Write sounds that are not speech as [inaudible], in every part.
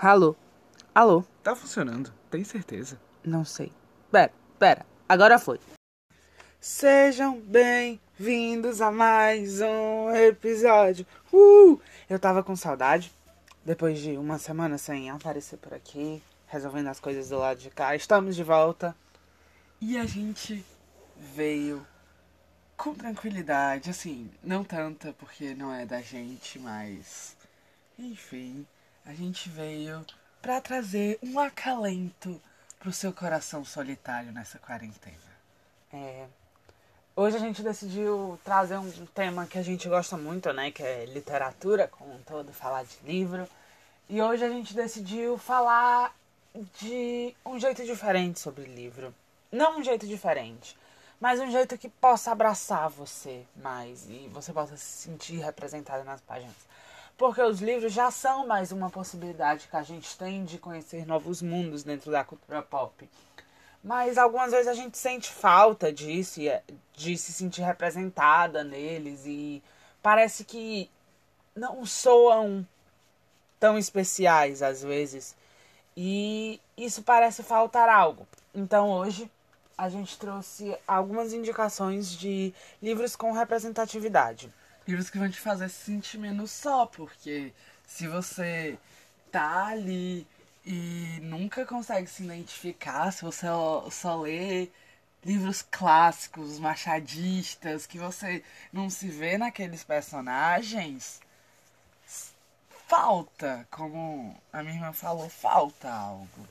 Alô? Alô? Tá funcionando, tem certeza. Não sei. Pera, pera. Agora foi. Sejam bem-vindos a mais um episódio. Uh! Eu tava com saudade. Depois de uma semana sem aparecer por aqui, resolvendo as coisas do lado de cá. Estamos de volta. E a gente veio com tranquilidade, assim, não tanta porque não é da gente, mas enfim, a gente veio para trazer um acalento pro seu coração solitário nessa quarentena. É, hoje a gente decidiu trazer um tema que a gente gosta muito, né? Que é literatura, como um todo, falar de livro. E hoje a gente decidiu falar de um jeito diferente sobre livro. Não um jeito diferente, mas um jeito que possa abraçar você mais e você possa se sentir representado nas páginas. Porque os livros já são mais uma possibilidade que a gente tem de conhecer novos mundos dentro da cultura pop. Mas algumas vezes a gente sente falta disso, é, de se sentir representada neles e parece que não soam tão especiais às vezes. E isso parece faltar algo. Então hoje a gente trouxe algumas indicações de livros com representatividade livros que vão te fazer se sentir menos só, porque se você tá ali e nunca consegue se identificar, se você só lê livros clássicos, machadistas, que você não se vê naqueles personagens, falta, como a minha irmã falou, falta algo.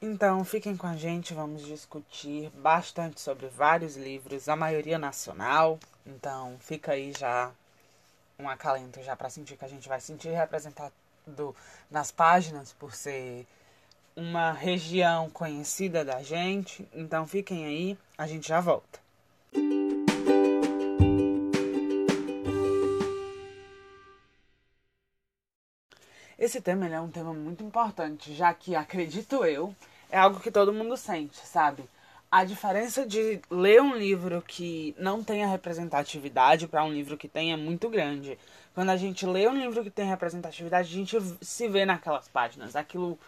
Então, fiquem com a gente, vamos discutir bastante sobre vários livros, a maioria nacional. Então, fica aí já um acalento já para sentir que a gente vai sentir representado nas páginas por ser uma região conhecida da gente. Então, fiquem aí, a gente já volta. Esse tema é um tema muito importante, já que, acredito eu, é algo que todo mundo sente, sabe? A diferença de ler um livro que não tenha representatividade para um livro que tem é muito grande. Quando a gente lê um livro que tem representatividade, a gente se vê naquelas páginas. Aquilo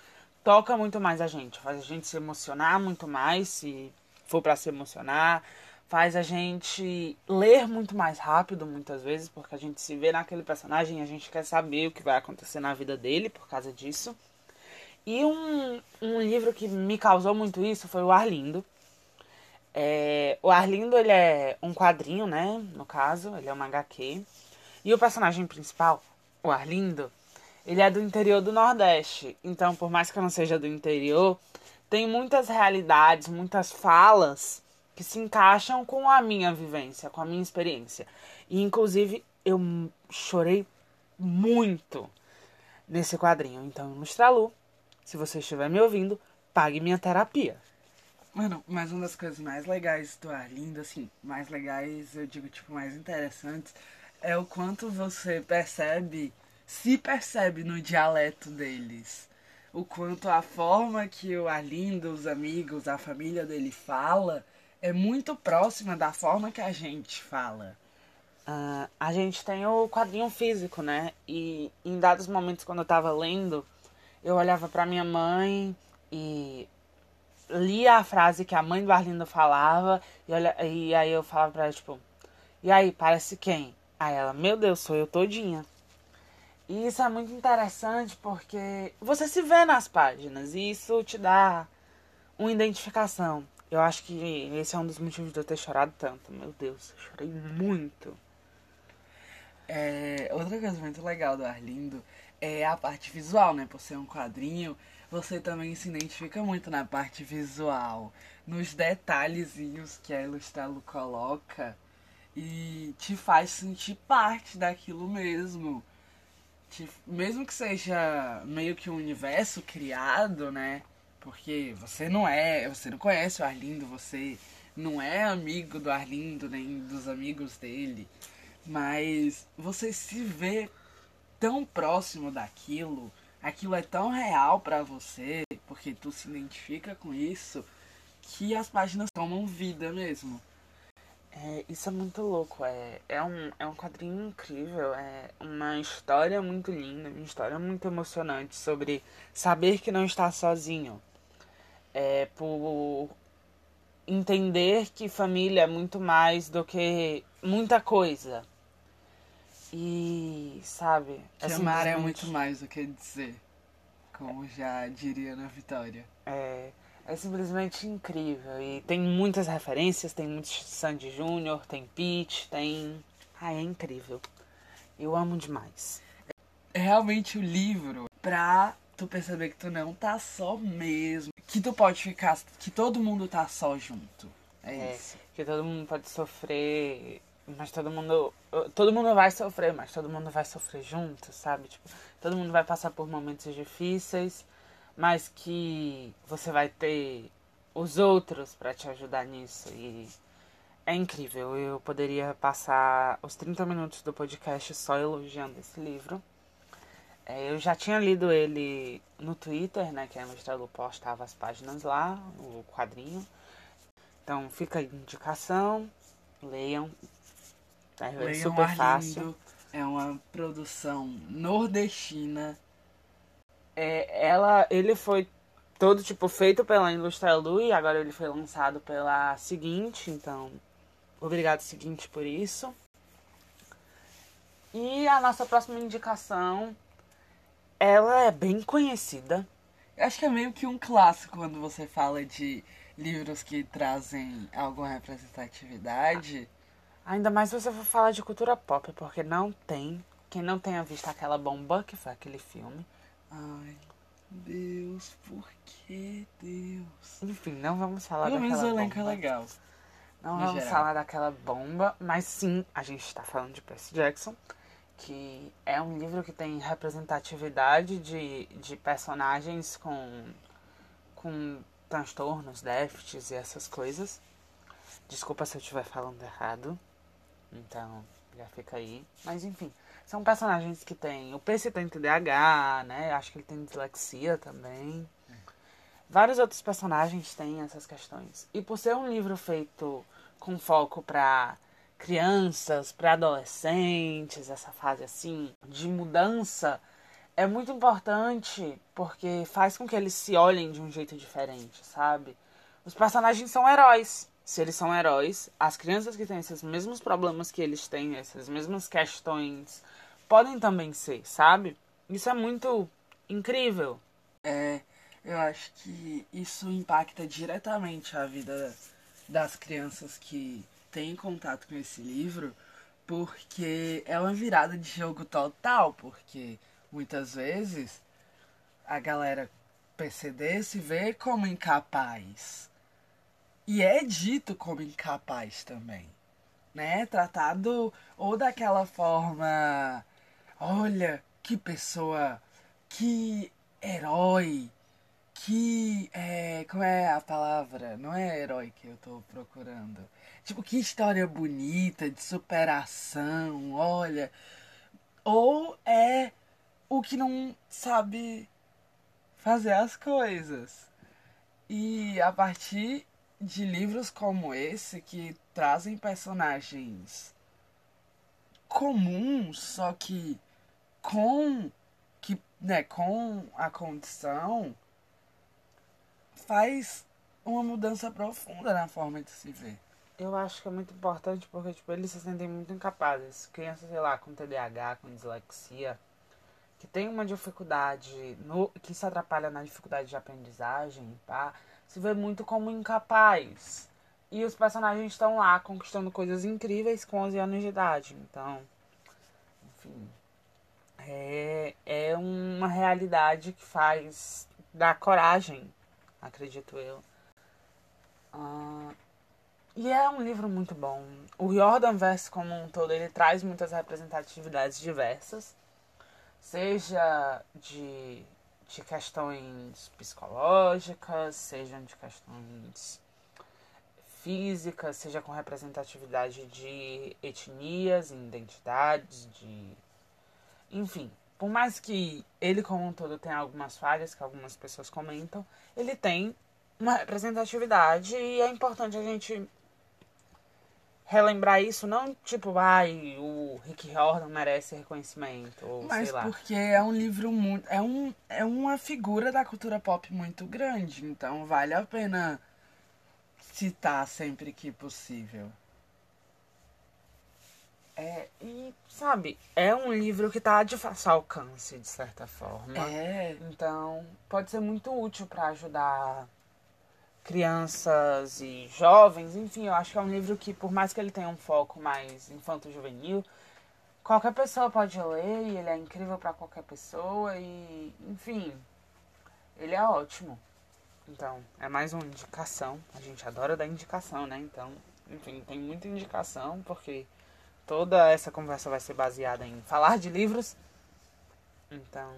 toca muito mais a gente, faz a gente se emocionar muito mais, se for para se emocionar, faz a gente ler muito mais rápido muitas vezes, porque a gente se vê naquele personagem e a gente quer saber o que vai acontecer na vida dele por causa disso. E um, um livro que me causou muito isso foi o Arlindo. É, o Arlindo, ele é um quadrinho, né? No caso, ele é uma HQ. E o personagem principal, o Arlindo, ele é do interior do Nordeste. Então, por mais que eu não seja do interior, tem muitas realidades, muitas falas que se encaixam com a minha vivência, com a minha experiência. E inclusive eu chorei muito nesse quadrinho. Então, Ilustralu, se você estiver me ouvindo, pague minha terapia. Mano, mas uma das coisas mais legais do Arlindo, assim, mais legais, eu digo, tipo, mais interessantes, é o quanto você percebe, se percebe no dialeto deles. O quanto a forma que o Arlindo, os amigos, a família dele fala é muito próxima da forma que a gente fala. Uh, a gente tem o quadrinho físico, né? E em dados momentos, quando eu tava lendo, eu olhava para minha mãe e lia a frase que a mãe do Arlindo falava e, olha, e aí eu falava pra ela, tipo, e aí, parece quem? Aí ela, meu Deus, sou eu todinha. E isso é muito interessante porque você se vê nas páginas e isso te dá uma identificação. Eu acho que esse é um dos motivos de eu ter chorado tanto. Meu Deus, eu chorei muito. É, outra coisa muito legal do Arlindo é a parte visual, né? Por ser um quadrinho, você também se identifica muito na parte visual, nos detalhezinhos que a Ilustralo coloca e te faz sentir parte daquilo mesmo. Te, mesmo que seja meio que um universo criado, né? Porque você não é, você não conhece o Arlindo, você não é amigo do Arlindo nem dos amigos dele, mas você se vê tão próximo daquilo, aquilo é tão real para você, porque tu se identifica com isso, que as páginas tomam vida mesmo. É, isso é muito louco. É, é, um, é um quadrinho incrível. É uma história muito linda, uma história muito emocionante sobre saber que não está sozinho. É por entender que família é muito mais do que muita coisa. E, sabe? Que é amar é muito mais do que dizer. Como já diria na Vitória. É, é simplesmente incrível. E tem muitas referências, tem muito Sandy Júnior, tem Pete, tem. Ah, é incrível. Eu amo demais. É realmente o livro pra tu perceber que tu não tá só mesmo. Que tu pode ficar. Que todo mundo tá só junto. É, é isso. Que todo mundo pode sofrer. Mas todo mundo. Todo mundo vai sofrer, mas todo mundo vai sofrer junto, sabe? Tipo, todo mundo vai passar por momentos difíceis mas que você vai ter os outros para te ajudar nisso e é incrível. Eu poderia passar os 30 minutos do podcast só elogiando esse livro. É, eu já tinha lido ele no Twitter, né, que a Ilustrado postava as páginas lá, o quadrinho. Então fica a indicação, leiam. É leiam super fácil. É uma produção nordestina é, ela, ele foi todo tipo feito pela Ilustralu e agora ele foi lançado pela Seguinte, então obrigado Seguinte por isso. E a nossa próxima indicação, ela é bem conhecida. Eu acho que é meio que um clássico quando você fala de livros que trazem alguma representatividade. Ainda mais se você for falar de cultura pop, porque não tem. Quem não tenha visto aquela bomba, que foi aquele filme, Ai, Deus, por que Deus? Enfim, não vamos falar Pelo daquela menos o elenco é é legal. Não vamos geral. falar daquela bomba, mas sim, a gente está falando de Percy Jackson, que é um livro que tem representatividade de, de personagens com, com transtornos, déficits e essas coisas. Desculpa se eu estiver falando errado. Então, já fica aí. Mas enfim, são personagens que tem. O Percy tem TDAH, né? Acho que ele tem dislexia também. Vários outros personagens têm essas questões. E por ser um livro feito com foco para crianças, para adolescentes, essa fase assim de mudança, é muito importante porque faz com que eles se olhem de um jeito diferente, sabe? Os personagens são heróis. Se eles são heróis, as crianças que têm esses mesmos problemas que eles têm, essas mesmas questões, podem também ser, sabe? Isso é muito incrível. É, eu acho que isso impacta diretamente a vida das crianças que têm contato com esse livro, porque é uma virada de jogo total, porque muitas vezes a galera PCD se vê como incapaz. E é dito como incapaz também. Né? Tratado ou daquela forma Olha, que pessoa, que herói, que. É, como é a palavra? Não é herói que eu tô procurando. Tipo, que história bonita, de superação, olha. Ou é o que não sabe fazer as coisas. E a partir de livros como esse que trazem personagens comuns, só que com que, né, com a condição faz uma mudança profunda na forma de se ver. Eu acho que é muito importante porque tipo, eles se sentem muito incapazes. Crianças, sei lá, com TDAH, com dislexia, que tem uma dificuldade, no, que se atrapalha na dificuldade de aprendizagem, pá, se vê muito como incapaz. E os personagens estão lá conquistando coisas incríveis com 11 anos de idade. Então, enfim, é, é uma realidade que faz dar coragem, acredito eu. Uh, e é um livro muito bom. O Jordan Verse como um todo, ele traz muitas representatividades diversas, seja de, de questões psicológicas, sejam de questões físicas, seja com representatividade de etnias, identidades, de enfim, por mais que ele como um todo tenha algumas falhas que algumas pessoas comentam, ele tem uma representatividade e é importante a gente relembrar isso, não tipo, ai, o Rick Jordan merece reconhecimento, ou Mas sei lá. porque é um livro muito. É, um, é uma figura da cultura pop muito grande. Então vale a pena citar sempre que possível. É, e, sabe, é um livro que tá de fácil alcance, de certa forma. É. Então, pode ser muito útil para ajudar crianças e jovens. Enfim, eu acho que é um livro que, por mais que ele tenha um foco mais infanto-juvenil, qualquer pessoa pode ler e ele é incrível para qualquer pessoa e, enfim, ele é ótimo. Então, é mais uma indicação. A gente adora dar indicação, né? Então, enfim, tem muita indicação porque toda essa conversa vai ser baseada em falar de livros. Então,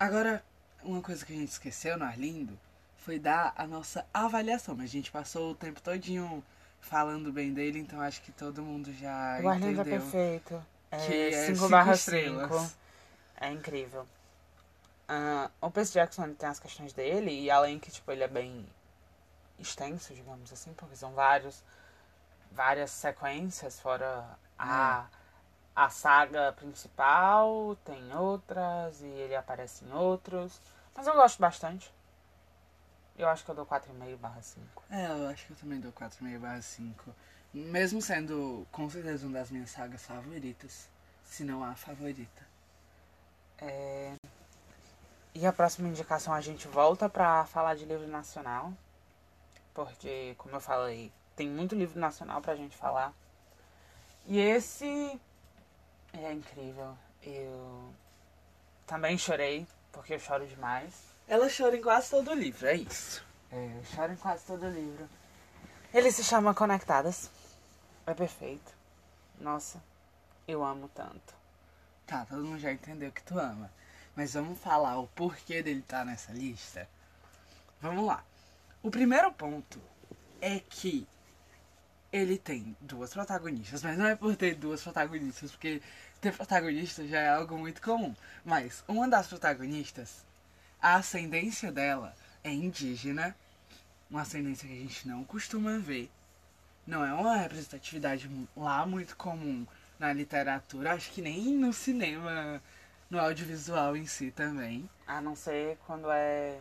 Agora, uma coisa que a gente esqueceu no Arlindo foi dar a nossa avaliação. Mas a gente passou o tempo todinho falando bem dele, então acho que todo mundo já o Arlindo é entendeu. perfeito. que É é 5 cinco barra estrelas. 5. É incrível. Ah, o Percy Jackson tem as questões dele, e além que tipo, ele é bem extenso, digamos assim, porque são vários, várias sequências, fora a, a saga principal, tem outras, e ele aparece em outros. Mas eu gosto bastante. Eu acho que eu dou 4,5 barra 5. É, eu acho que eu também dou 4,5 barra 5. Mesmo sendo com certeza uma das minhas sagas favoritas. Se não a favorita. É... E a próxima indicação a gente volta pra falar de livro nacional. Porque, como eu falei, tem muito livro nacional pra gente falar. E esse é incrível. Eu também chorei, porque eu choro demais. Ela chora em quase todo o livro, é isso. É, eu choro em quase todo o livro. Ele se chama Conectadas. É perfeito. Nossa, eu amo tanto. Tá, todo mundo já entendeu que tu ama. Mas vamos falar o porquê dele estar nessa lista? Vamos lá. O primeiro ponto é que ele tem duas protagonistas, mas não é por ter duas protagonistas, porque ter protagonista já é algo muito comum. Mas uma das protagonistas, a ascendência dela é indígena, uma ascendência que a gente não costuma ver. Não é uma representatividade lá muito comum na literatura, acho que nem no cinema, no audiovisual em si também. A não ser quando é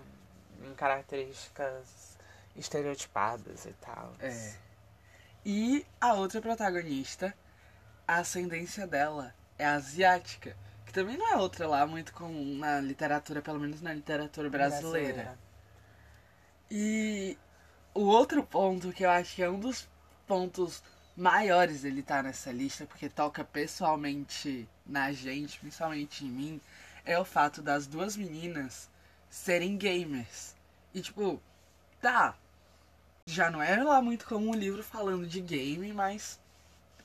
em características estereotipadas e tal. É. E a outra protagonista, a ascendência dela é asiática, que também não é outra lá muito comum na literatura, pelo menos na literatura brasileira. E o outro ponto que eu acho que é um dos pontos maiores dele estar nessa lista, porque toca pessoalmente na gente, principalmente em mim, é o fato das duas meninas serem gamers. E tipo, tá, já não é lá muito comum um livro falando de game, mas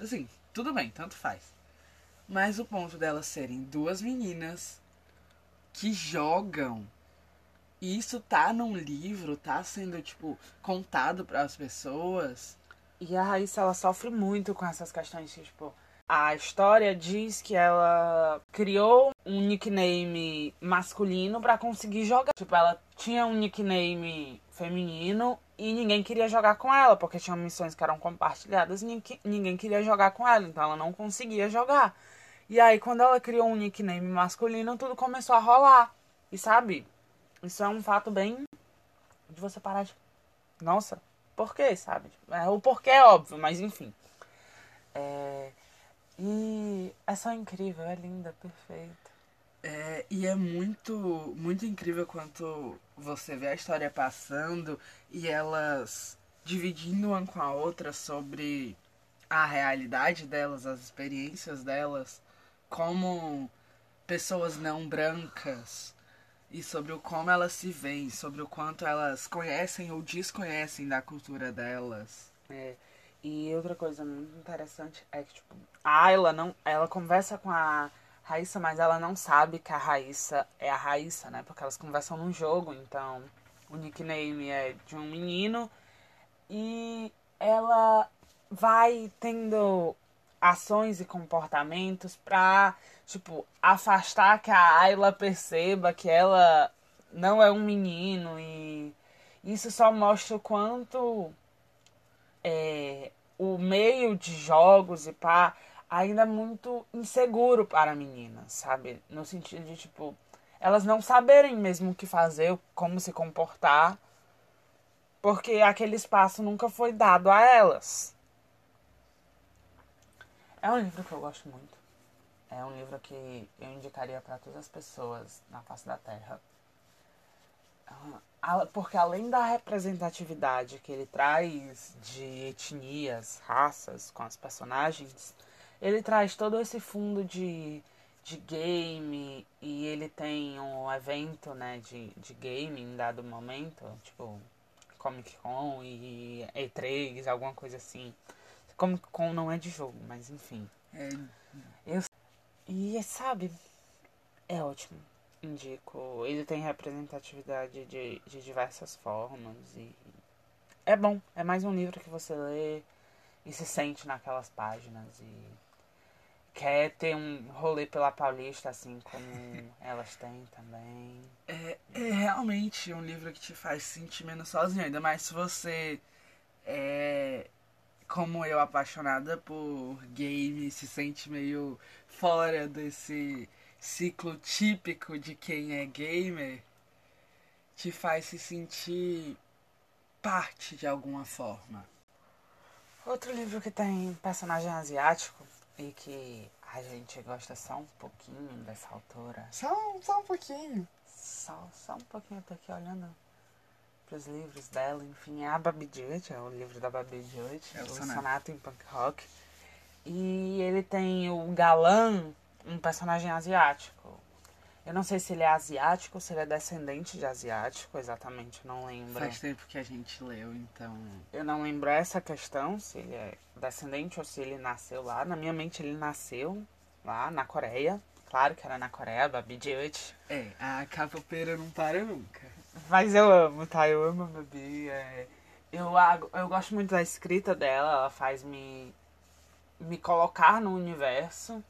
assim, tudo bem, tanto faz. Mas o ponto delas serem duas meninas que jogam. E isso tá num livro, tá sendo tipo contado para as pessoas. E a Raíssa, ela sofre muito com essas questões que, tipo, a história diz que ela criou um nickname masculino pra conseguir jogar. Tipo, ela tinha um nickname feminino e ninguém queria jogar com ela, porque tinham missões que eram compartilhadas e ninguém queria jogar com ela, então ela não conseguia jogar. E aí, quando ela criou um nickname masculino, tudo começou a rolar. E sabe, isso é um fato bem de você parar de. Nossa, por quê, sabe? É, o porquê é óbvio, mas enfim. É, E é só incrível, é linda, perfeita. É, e é muito, muito incrível quanto você vê a história passando e elas dividindo uma com a outra sobre a realidade delas, as experiências delas, como pessoas não brancas e sobre o como elas se veem, sobre o quanto elas conhecem ou desconhecem da cultura delas. É, e outra coisa muito interessante é que, tipo, a Ayla não. Ela conversa com a Raíssa, mas ela não sabe que a Raíssa é a Raíssa, né? Porque elas conversam num jogo, então o nickname é de um menino. E ela vai tendo ações e comportamentos pra, tipo, afastar que a Ayla perceba que ela não é um menino e isso só mostra o quanto é, o meio de jogos e pá ainda é muito inseguro para meninas, sabe? No sentido de, tipo, elas não saberem mesmo o que fazer, como se comportar, porque aquele espaço nunca foi dado a elas. É um livro que eu gosto muito. É um livro que eu indicaria para todas as pessoas na face da Terra. Ah, porque além da representatividade que ele traz de etnias, raças com as personagens, ele traz todo esse fundo de, de game e ele tem um evento né, de, de game em dado momento, tipo Comic Con e E3, alguma coisa assim. Comic Con não é de jogo, mas enfim. É. Eu, e sabe, é ótimo indico. Ele tem representatividade de, de diversas formas e é bom. É mais um livro que você lê e se sente naquelas páginas e quer ter um rolê pela Paulista assim como [laughs] elas têm também. É, é realmente um livro que te faz sentir menos sozinho, ainda mais se você é como eu apaixonada por game, se sente meio fora desse ciclo típico de quem é gamer te faz se sentir parte de alguma forma. Outro livro que tem personagem asiático e que a gente gosta só um pouquinho dessa autora. Só, só um pouquinho. Só, só um pouquinho, eu tô aqui olhando pros livros dela, enfim, é a Babi Judge, é o livro da Babi Judge, é o, o sonato. sonato em punk rock. E ele tem o galã um personagem asiático. Eu não sei se ele é asiático, se ele é descendente de asiático, exatamente, não lembro. Faz tempo que a gente leu, então. Eu não lembro essa questão, se ele é descendente ou se ele nasceu lá. Na minha mente, ele nasceu lá na Coreia. Claro que era na Coreia, Babi Jewitt. É, a capoeira não para nunca. Mas eu amo, tá? Eu amo a Babi. É... Eu, eu gosto muito da escrita dela, ela faz me, me colocar no universo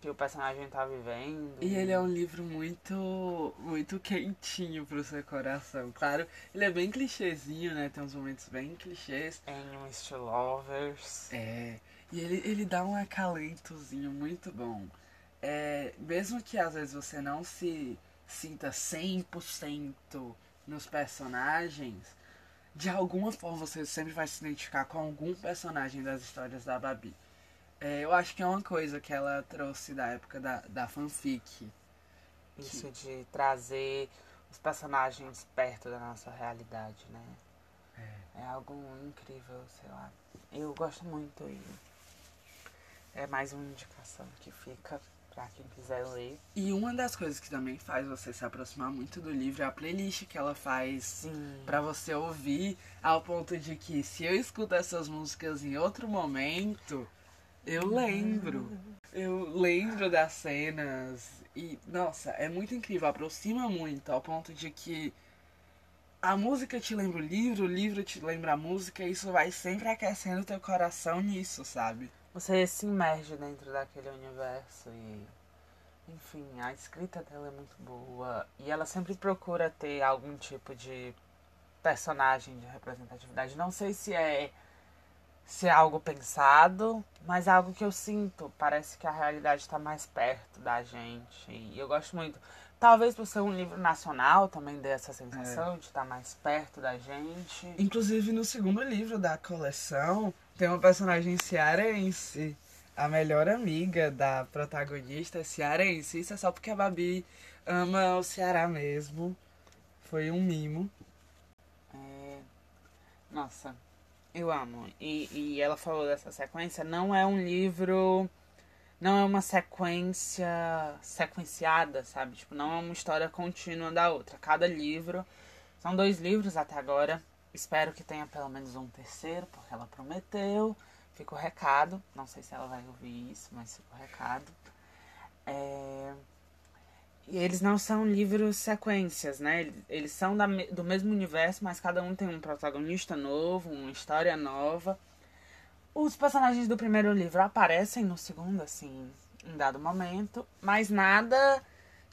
que o personagem tá vivendo. E ele é um livro muito muito quentinho pro seu coração. Claro, ele é bem clichêzinho, né? Tem uns momentos bem clichês. Em um estilo lovers. É. E ele, ele dá um acalentozinho muito bom. É, mesmo que às vezes você não se sinta 100% nos personagens, de alguma forma você sempre vai se identificar com algum personagem das histórias da Babi. É, eu acho que é uma coisa que ela trouxe da época da, da fanfic. Isso que... de trazer os personagens perto da nossa realidade, né? É. é algo incrível, sei lá. Eu gosto muito e é mais uma indicação que fica para quem quiser ler. E uma das coisas que também faz você se aproximar muito do livro é a playlist que ela faz para você ouvir, ao ponto de que se eu escuto essas músicas em outro momento, eu lembro. Eu lembro das cenas. E, nossa, é muito incrível. Aproxima muito ao ponto de que a música te lembra o livro, o livro te lembra a música. E isso vai sempre aquecendo teu coração nisso, sabe? Você se imerge dentro daquele universo e. Enfim, a escrita dela é muito boa. E ela sempre procura ter algum tipo de personagem de representatividade. Não sei se é se é algo pensado, mas é algo que eu sinto. Parece que a realidade está mais perto da gente. E eu gosto muito. Talvez por ser um livro nacional também dê essa sensação é. de estar tá mais perto da gente. Inclusive no segundo livro da coleção tem uma personagem cearense. A melhor amiga da protagonista é cearense. Isso é só porque a Babi ama o Ceará mesmo. Foi um mimo. É... Nossa, eu amo. E, e ela falou dessa sequência. Não é um livro. Não é uma sequência sequenciada, sabe? Tipo, não é uma história contínua da outra. Cada livro. São dois livros até agora. Espero que tenha pelo menos um terceiro, porque ela prometeu. Fica o recado. Não sei se ela vai ouvir isso, mas fica o recado. É... E eles não são livros sequências, né? Eles são da, do mesmo universo, mas cada um tem um protagonista novo, uma história nova. Os personagens do primeiro livro aparecem no segundo, assim, em dado momento, mas nada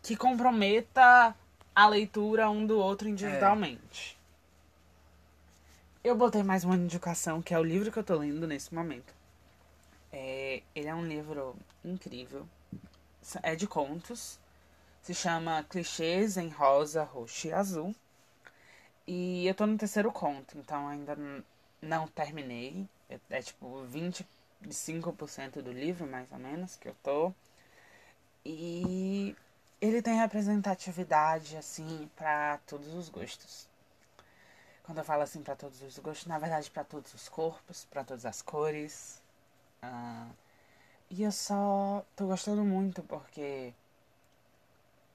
que comprometa a leitura um do outro individualmente. Eu botei mais uma indicação, que é o livro que eu tô lendo nesse momento. É, ele é um livro incrível. É de contos. Se chama Clichês em Rosa, Roxo e Azul. E eu tô no terceiro conto, então ainda não terminei. É, é tipo 25% do livro, mais ou menos, que eu tô. E ele tem representatividade, assim, para todos os gostos. Quando eu falo assim para todos os gostos, na verdade para todos os corpos, para todas as cores. Uh, e eu só tô gostando muito porque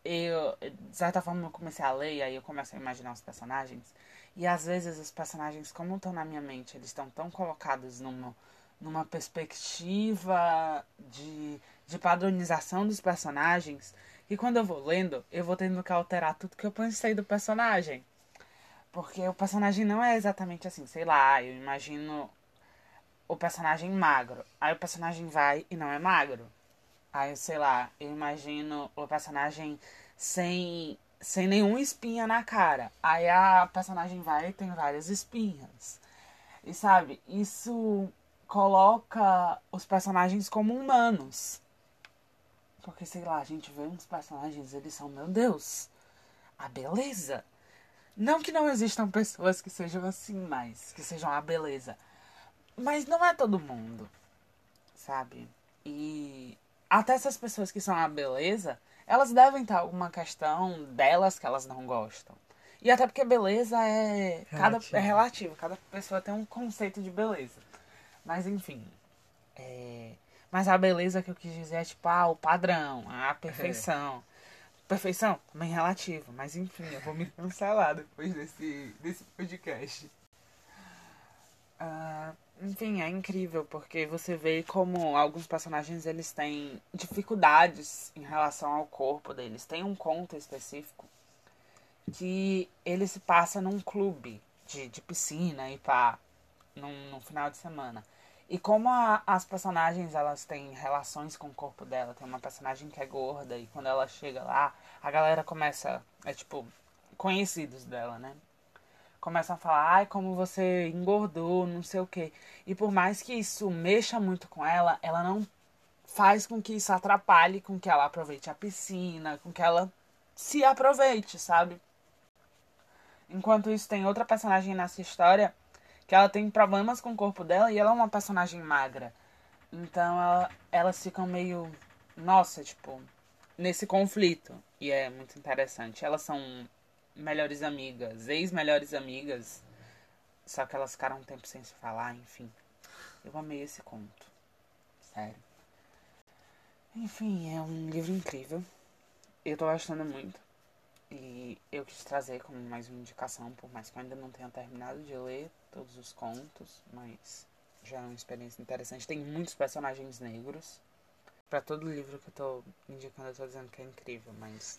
eu, de certa forma, eu comecei a ler e aí eu começo a imaginar os personagens. E às vezes os personagens, como estão na minha mente, eles estão tão colocados numa, numa perspectiva de, de padronização dos personagens que quando eu vou lendo, eu vou tendo que alterar tudo que eu pensei do personagem. Porque o personagem não é exatamente assim, sei lá, eu imagino o personagem magro. Aí o personagem vai e não é magro. Aí, sei lá, eu imagino o personagem sem, sem nenhuma espinha na cara. Aí a personagem vai e tem várias espinhas. E sabe, isso coloca os personagens como humanos. Porque, sei lá, a gente vê uns personagens, eles são, meu Deus, a beleza. Não que não existam pessoas que sejam assim, mas que sejam a beleza. Mas não é todo mundo, sabe? E até essas pessoas que são a beleza, elas devem ter alguma questão delas que elas não gostam. E até porque beleza é, cada, é relativo, cada pessoa tem um conceito de beleza. Mas enfim. É... Mas a beleza que eu quis dizer é tipo, ah, o padrão, a perfeição. É. Perfeição? Também relativo, mas enfim, eu vou me cancelar depois desse, desse podcast. Uh, enfim, é incrível, porque você vê como alguns personagens eles têm dificuldades em relação ao corpo deles. Tem um conto específico que ele se passa num clube de, de piscina e pá, num, num final de semana. E como a, as personagens elas têm relações com o corpo dela, tem uma personagem que é gorda e quando ela chega lá, a galera começa, é tipo, conhecidos dela, né? Começam a falar, ai, como você engordou, não sei o quê. E por mais que isso mexa muito com ela, ela não faz com que isso atrapalhe com que ela aproveite a piscina, com que ela se aproveite, sabe? Enquanto isso, tem outra personagem nessa história que ela tem problemas com o corpo dela e ela é uma personagem magra. Então ela, elas ficam meio. Nossa, tipo, nesse conflito. E é muito interessante. Elas são melhores amigas, ex-melhores amigas. Só que elas ficaram um tempo sem se falar, enfim. Eu amei esse conto. Sério. Enfim, é um livro incrível. Eu tô gostando muito. E eu quis trazer como mais uma indicação, por mais que eu ainda não tenha terminado de ler todos os contos, mas já é uma experiência interessante. Tem muitos personagens negros. Para todo livro que eu tô indicando, eu tô dizendo que é incrível, mas.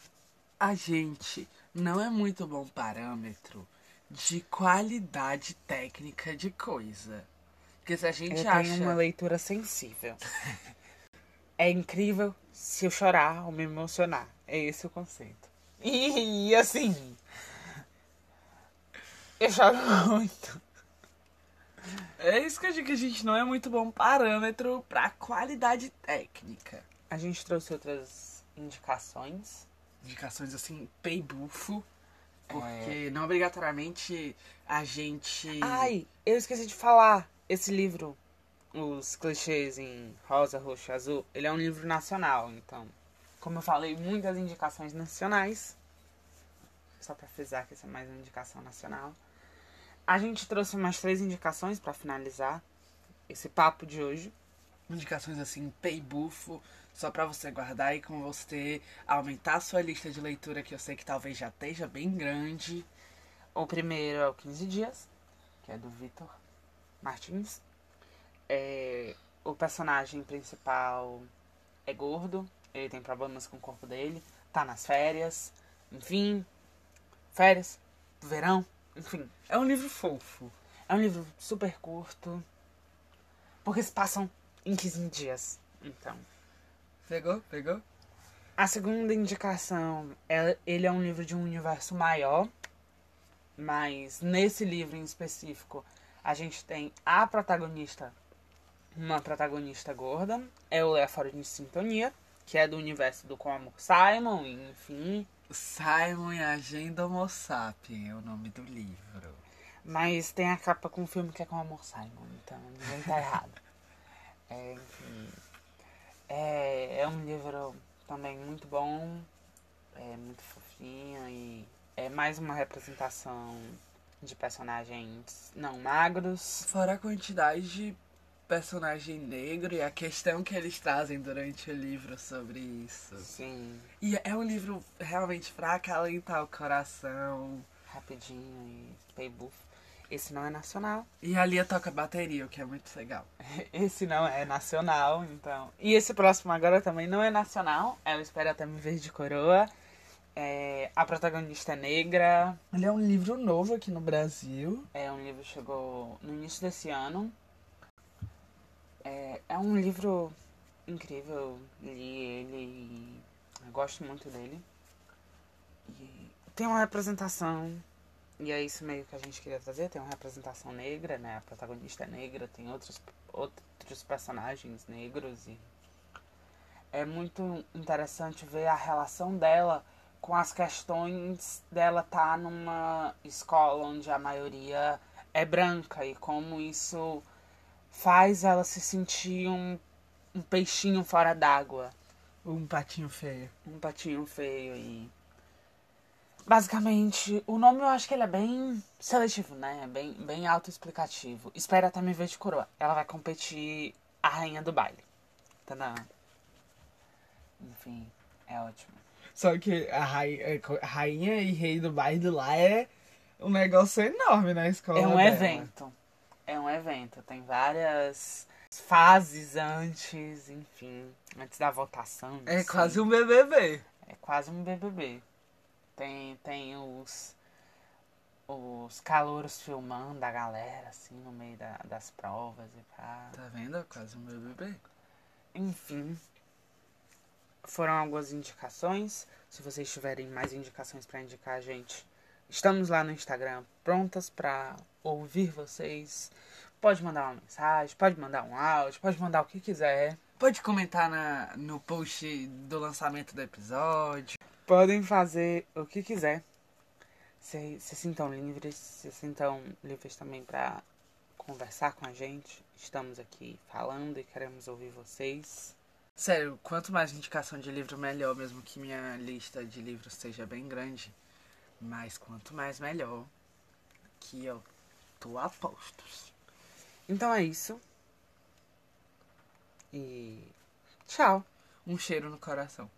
A gente não é muito bom parâmetro de qualidade técnica de coisa. Porque se a gente eu acha. Tenho uma leitura sensível. [laughs] é incrível se eu chorar ou me emocionar. É esse o conceito. E assim. Eu choro [laughs] muito. É isso que eu digo que a gente não é muito bom parâmetro para qualidade técnica. A gente trouxe outras indicações. Indicações assim, pay bufo. Porque é... não obrigatoriamente a gente. Ai, eu esqueci de falar. Esse livro, Os Clichês em Rosa, Roxo e Azul, ele é um livro nacional. Então, como eu falei, muitas indicações nacionais. Só pra frisar que essa é mais uma indicação nacional. A gente trouxe mais três indicações para finalizar esse papo de hoje. Indicações assim, pay bufo, só para você guardar e com você aumentar a sua lista de leitura, que eu sei que talvez já esteja bem grande. O primeiro é o 15 Dias, que é do Vitor Martins. É, o personagem principal é gordo, ele tem problemas com o corpo dele, tá nas férias, enfim, férias, verão, enfim, é um livro fofo. É um livro super curto. Porque se passam em 15 dias. Então. Pegou? Pegou? A segunda indicação, é, ele é um livro de um universo maior. Mas nesse livro em específico, A gente tem a protagonista, uma protagonista gorda, é o Léa Fora de Sintonia, que é do universo do Com Amor Simon, enfim. Simon e a Agenda Homo Sapien é o nome do livro. Mas tem a capa com o filme que é com Amor Simon, então ninguém tá errado. [laughs] É, enfim. É, é um livro também muito bom, é muito fofinho e é mais uma representação de personagens não magros. Fora a quantidade de personagem negro e a questão que eles trazem durante o livro sobre isso. Sim. E é um livro realmente pra acalentar o coração. Rapidinho e pay buff. Esse não é nacional. E a Lia toca bateria, o que é muito legal. [laughs] Esse não é nacional, então. E esse próximo agora também não é nacional. Ela espera até me ver de coroa. É, a protagonista é negra. Ele é um livro novo aqui no Brasil. É um livro que chegou no início desse ano. É, é um livro incrível. Li ele e gosto muito dele. E tem uma representação. E é isso meio que a gente queria trazer. Tem uma representação negra, né? A protagonista é negra, tem outros, outros personagens negros. E é muito interessante ver a relação dela com as questões dela estar tá numa escola onde a maioria é branca e como isso faz ela se sentir um, um peixinho fora d'água. Um patinho feio. Um patinho feio e. Basicamente, o nome eu acho que ele é bem seletivo, né? Bem, bem autoexplicativo. Espera até me ver de coroa. Ela vai competir a rainha do baile. Tá Enfim, é ótimo. Só que a rainha, a rainha e rei do baile lá é um negócio enorme na escola. É um dela. evento. É um evento. Tem várias fases antes, enfim, antes da votação. É assim. quase um BBB. É quase um BBB. Tem, tem os os calouros filmando a galera, assim, no meio da, das provas e pá. Tá vendo? É quase um BBB. Enfim, foram algumas indicações. Se vocês tiverem mais indicações para indicar a gente, estamos lá no Instagram prontas para ouvir vocês. Pode mandar uma mensagem, pode mandar um áudio, pode mandar o que quiser. Pode comentar na, no post do lançamento do episódio. Podem fazer o que quiser. Se, se sintam livres, se sintam livres também para conversar com a gente. Estamos aqui falando e queremos ouvir vocês. Sério, quanto mais indicação de livro, melhor, mesmo que minha lista de livros seja bem grande. Mas quanto mais, melhor. Que eu tô a postos. Então é isso. E tchau. Um cheiro no coração.